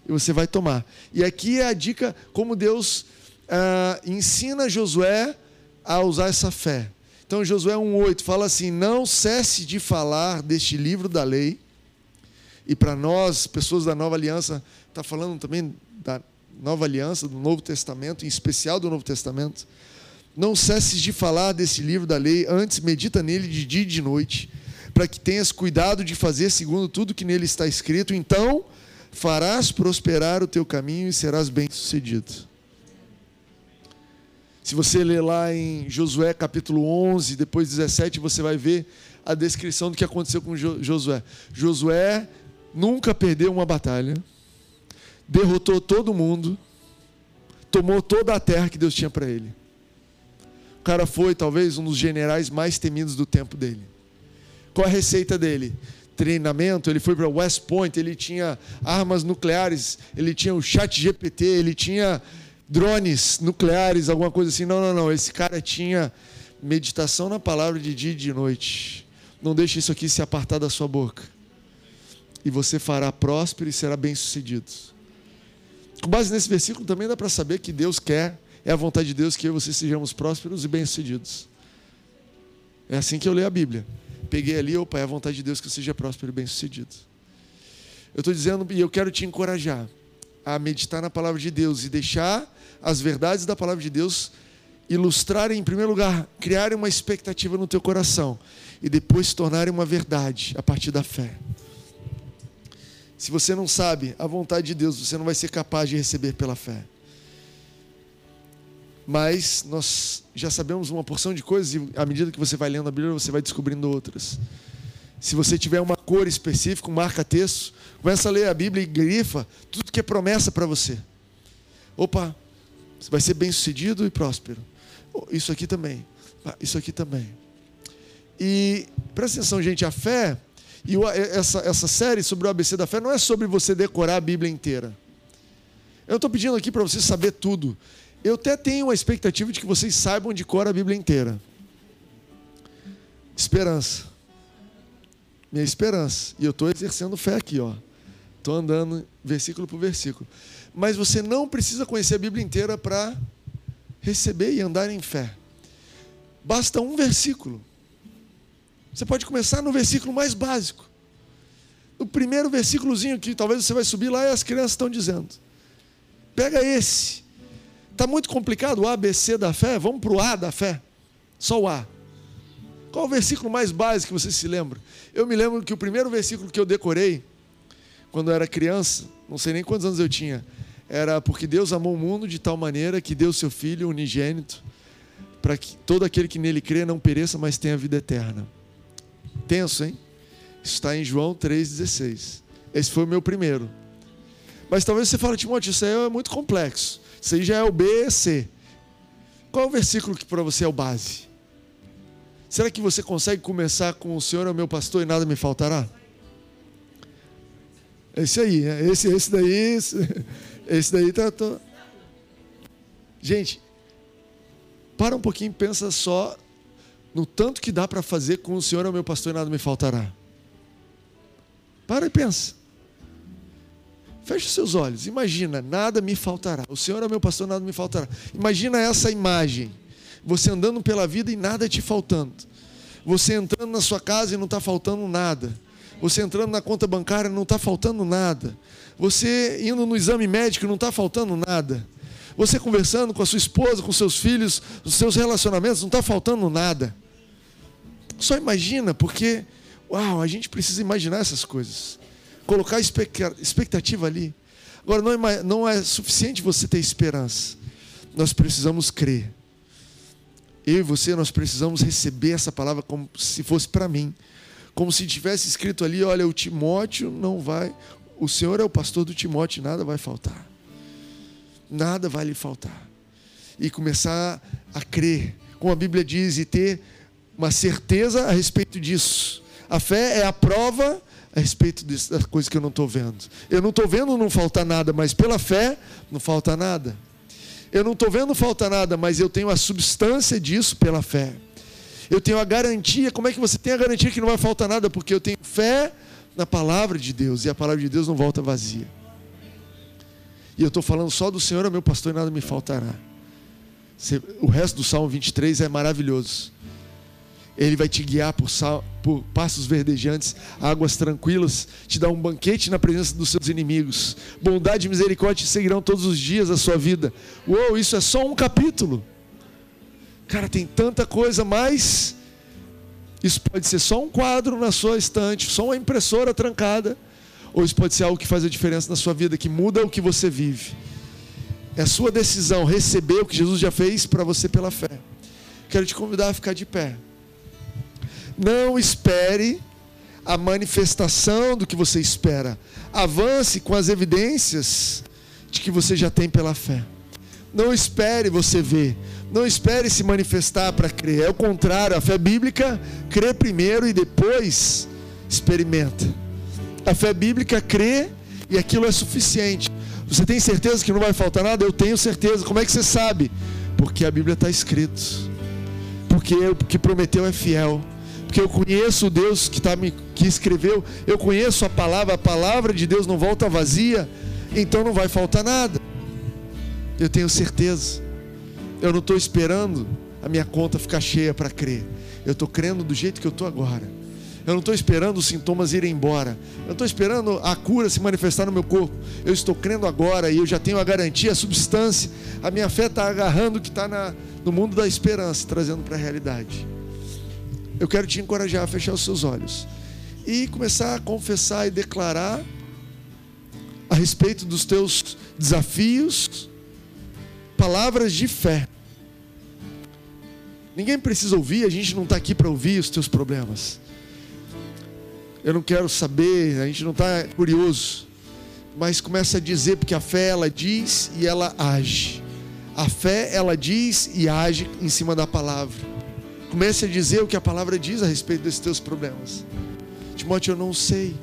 E você vai tomar. E aqui é a dica como Deus ah, ensina Josué a usar essa fé. Então, Josué 1,8 fala assim: Não cesse de falar deste livro da lei. E para nós, pessoas da nova aliança, está falando também da nova aliança, do Novo Testamento, em especial do Novo Testamento. Não cesses de falar desse livro da lei, antes medita nele de dia e de noite, para que tenhas cuidado de fazer segundo tudo que nele está escrito, então farás prosperar o teu caminho e serás bem-sucedido. Se você ler lá em Josué capítulo 11, depois 17, você vai ver a descrição do que aconteceu com Josué. Josué nunca perdeu uma batalha, derrotou todo mundo, tomou toda a terra que Deus tinha para ele. O cara foi talvez um dos generais mais temidos do tempo dele. Qual a receita dele? Treinamento, ele foi para West Point, ele tinha armas nucleares, ele tinha o chat GPT, ele tinha drones nucleares, alguma coisa assim. Não, não, não. Esse cara tinha meditação na palavra de dia e de noite. Não deixe isso aqui se apartar da sua boca. E você fará próspero e será bem-sucedido. Com base nesse versículo também dá para saber que Deus quer, é a vontade de Deus que eu e você sejamos prósperos e bem-sucedidos. É assim que eu leio a Bíblia. Peguei ali, opa, é a vontade de Deus que eu seja próspero e bem-sucedido. Eu estou dizendo e eu quero te encorajar a meditar na palavra de Deus e deixar as verdades da palavra de Deus ilustrarem, em primeiro lugar, criarem uma expectativa no teu coração e depois se tornarem uma verdade a partir da fé. Se você não sabe a vontade de Deus, você não vai ser capaz de receber pela fé. Mas nós já sabemos uma porção de coisas e à medida que você vai lendo a Bíblia, você vai descobrindo outras. Se você tiver uma cor específica, um marca-texto, começa a ler a Bíblia e grifa tudo que é promessa para você. Opa, você vai ser bem-sucedido e próspero. Isso aqui também. Isso aqui também. E presta atenção, gente, a fé e essa, essa série sobre o ABC da fé não é sobre você decorar a Bíblia inteira. Eu estou pedindo aqui para você saber tudo. Eu até tenho a expectativa de que vocês saibam de cor a Bíblia inteira. Esperança. Minha esperança. E eu estou exercendo fé aqui, ó. Estou andando versículo por versículo. Mas você não precisa conhecer a Bíblia inteira para receber e andar em fé. Basta um versículo. Você pode começar no versículo mais básico. O primeiro versículozinho que talvez você vai subir lá e as crianças estão dizendo. Pega esse Está muito complicado o ABC da fé? Vamos para o A da fé. Só o A. Qual o versículo mais básico que você se lembra? Eu me lembro que o primeiro versículo que eu decorei, quando eu era criança, não sei nem quantos anos eu tinha, era porque Deus amou o mundo de tal maneira que deu seu Filho unigênito, para que todo aquele que nele crê não pereça, mas tenha vida eterna. Tenso, hein? Está em João 3,16. Esse foi o meu primeiro. Mas talvez você fale, Timóteo, isso aí é muito complexo. Isso aí já é o B, C. Qual é o versículo que para você é o base? Será que você consegue começar com o Senhor é o meu pastor e nada me faltará? Esse aí, né? esse, esse daí, esse, [laughs] esse daí tá. Tô... Gente, para um pouquinho e pensa só no tanto que dá para fazer com o Senhor é o meu pastor e nada me faltará. Para e pensa. Feche seus olhos. Imagina, nada me faltará. O Senhor é meu pastor, nada me faltará. Imagina essa imagem. Você andando pela vida e nada te faltando. Você entrando na sua casa e não está faltando nada. Você entrando na conta bancária não está faltando nada. Você indo no exame médico não está faltando nada. Você conversando com a sua esposa, com seus filhos, os seus relacionamentos, não está faltando nada. Só imagina, porque, uau, a gente precisa imaginar essas coisas colocar expectativa ali. Agora, não é, não é suficiente você ter esperança. Nós precisamos crer. Eu e você, nós precisamos receber essa palavra como se fosse para mim. Como se tivesse escrito ali: olha, o Timóteo não vai. O Senhor é o pastor do Timóteo, nada vai faltar. Nada vai lhe faltar. E começar a crer, como a Bíblia diz, e ter uma certeza a respeito disso. A fé é a prova a respeito das coisas que eu não estou vendo. Eu não estou vendo não falta nada, mas pela fé não falta nada. Eu não estou vendo falta nada, mas eu tenho a substância disso pela fé. Eu tenho a garantia. Como é que você tem a garantia que não vai faltar nada? Porque eu tenho fé na palavra de Deus e a palavra de Deus não volta vazia. E eu estou falando só do Senhor, meu pastor, e nada me faltará. O resto do Salmo 23 é maravilhoso. Ele vai te guiar por, sal, por passos verdejantes, águas tranquilas, te dar um banquete na presença dos seus inimigos. Bondade e misericórdia te seguirão todos os dias da sua vida. Uou, isso é só um capítulo. Cara, tem tanta coisa, mas isso pode ser só um quadro na sua estante, só uma impressora trancada, ou isso pode ser algo que faz a diferença na sua vida, que muda o que você vive. É a sua decisão receber o que Jesus já fez para você pela fé. Quero te convidar a ficar de pé. Não espere a manifestação do que você espera. Avance com as evidências de que você já tem pela fé. Não espere você ver. Não espere se manifestar para crer. É o contrário. A fé bíblica crê primeiro e depois experimenta. A fé bíblica crê e aquilo é suficiente. Você tem certeza que não vai faltar nada? Eu tenho certeza. Como é que você sabe? Porque a Bíblia está escrito. Porque o que prometeu é fiel porque eu conheço o Deus que, tá me, que escreveu, eu conheço a palavra, a palavra de Deus não volta vazia, então não vai faltar nada. Eu tenho certeza. Eu não estou esperando a minha conta ficar cheia para crer. Eu estou crendo do jeito que eu estou agora. Eu não estou esperando os sintomas irem embora. Eu não estou esperando a cura se manifestar no meu corpo. Eu estou crendo agora e eu já tenho a garantia, a substância. A minha fé está agarrando o que está no mundo da esperança, trazendo para a realidade eu quero te encorajar a fechar os seus olhos e começar a confessar e declarar a respeito dos teus desafios, palavras de fé. Ninguém precisa ouvir, a gente não está aqui para ouvir os teus problemas. Eu não quero saber, a gente não está curioso. Mas começa a dizer, porque a fé ela diz e ela age. A fé ela diz e age em cima da palavra. Comece a dizer o que a palavra diz a respeito desses teus problemas. Timóteo, eu não sei.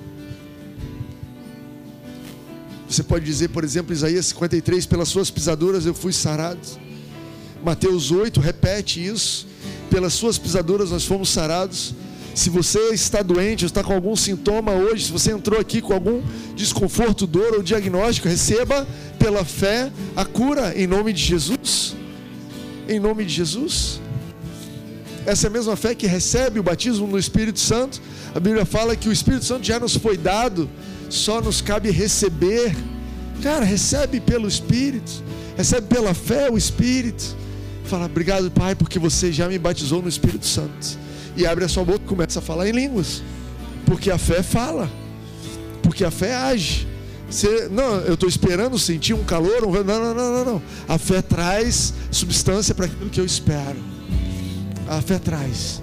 Você pode dizer, por exemplo, Isaías 53, pelas suas pisaduras eu fui sarado. Mateus 8, repete isso. Pelas suas pisaduras nós fomos sarados. Se você está doente, está com algum sintoma hoje, se você entrou aqui com algum desconforto, dor ou diagnóstico, receba pela fé a cura em nome de Jesus. Em nome de Jesus. Essa é a mesma fé que recebe o batismo no Espírito Santo. A Bíblia fala que o Espírito Santo já nos foi dado, só nos cabe receber. Cara, recebe pelo Espírito, recebe pela fé o Espírito. Fala, obrigado, Pai, porque você já me batizou no Espírito Santo. E abre a sua boca e começa a falar em línguas. Porque a fé fala. Porque a fé age. Você, não, eu estou esperando sentir um calor. Um, não, não, não, não, não. A fé traz substância para aquilo que eu espero. A fé traz.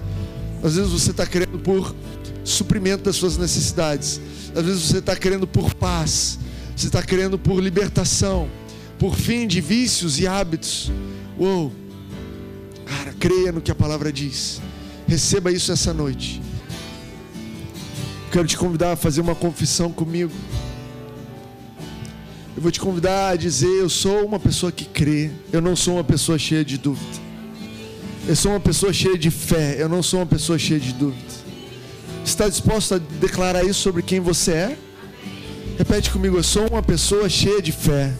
Às vezes você está querendo por suprimento das suas necessidades. Às vezes você está querendo por paz. Você está querendo por libertação. Por fim de vícios e hábitos. Uou! Cara, creia no que a palavra diz. Receba isso essa noite. Quero te convidar a fazer uma confissão comigo. Eu vou te convidar a dizer: Eu sou uma pessoa que crê, eu não sou uma pessoa cheia de dúvida. Eu sou uma pessoa cheia de fé, eu não sou uma pessoa cheia de dúvida. Está disposto a declarar isso sobre quem você é? Repete comigo: Eu sou uma pessoa cheia de fé.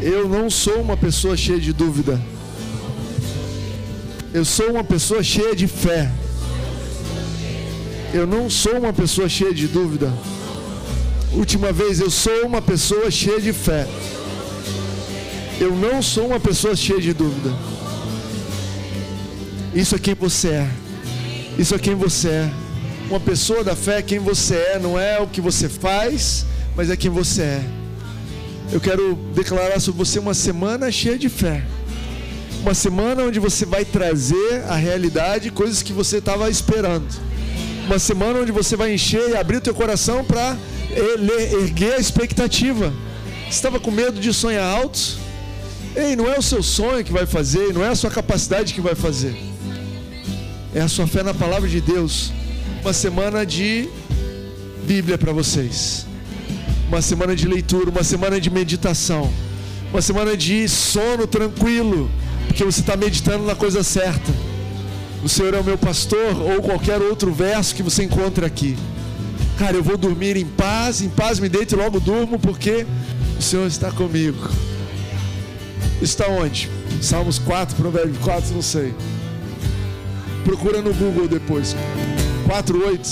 Eu não sou uma pessoa cheia de dúvida. Eu sou uma pessoa cheia de fé. Eu não sou uma pessoa cheia de dúvida. Última vez, eu sou uma pessoa cheia de fé. Eu não sou uma pessoa cheia de dúvida. Isso é quem você é. Isso é quem você é. Uma pessoa da fé é quem você é, não é o que você faz, mas é quem você é. Eu quero declarar sobre você uma semana cheia de fé. Uma semana onde você vai trazer a realidade coisas que você estava esperando. Uma semana onde você vai encher e abrir o teu coração para erguer a expectativa. Estava com medo de sonhar alto? Ei, não é o seu sonho que vai fazer, não é a sua capacidade que vai fazer. É a sua fé na palavra de Deus. Uma semana de Bíblia para vocês. Uma semana de leitura, uma semana de meditação. Uma semana de sono tranquilo porque você está meditando na coisa certa. O Senhor é o meu pastor, ou qualquer outro verso que você encontra aqui. Cara, eu vou dormir em paz, em paz me deito e logo durmo, porque o Senhor está comigo. Está onde? Salmos 4, Provérbios 4, não sei. Procura no Google depois. 4, 8.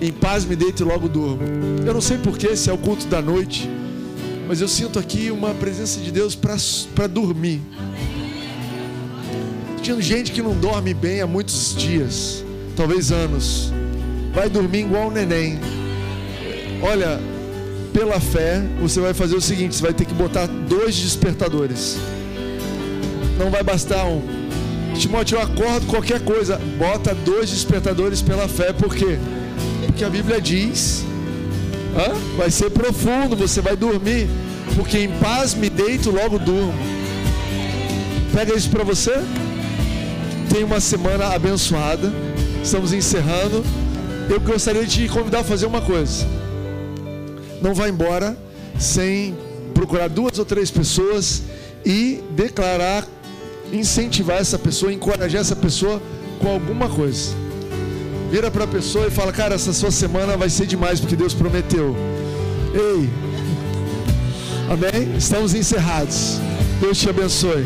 Em paz me deito e logo durmo. Eu não sei porquê, se é o culto da noite. Mas eu sinto aqui uma presença de Deus para dormir. Tinha gente que não dorme bem há muitos dias, talvez anos. Vai dormir igual um neném. Olha, pela fé, você vai fazer o seguinte: você vai ter que botar dois despertadores. Não vai bastar um. Timóteo, eu acordo qualquer coisa. Bota dois despertadores pela fé, por quê? Porque a Bíblia diz? Vai ser profundo, você vai dormir. Porque em paz me deito, logo durmo. Pega isso para você. Tenha uma semana abençoada. Estamos encerrando. Eu gostaria de te convidar a fazer uma coisa. Não vá embora sem procurar duas ou três pessoas e declarar, incentivar essa pessoa, encorajar essa pessoa com alguma coisa. Vira para a pessoa e fala: Cara, essa sua semana vai ser demais porque Deus prometeu. Ei, amém? Estamos encerrados. Deus te abençoe.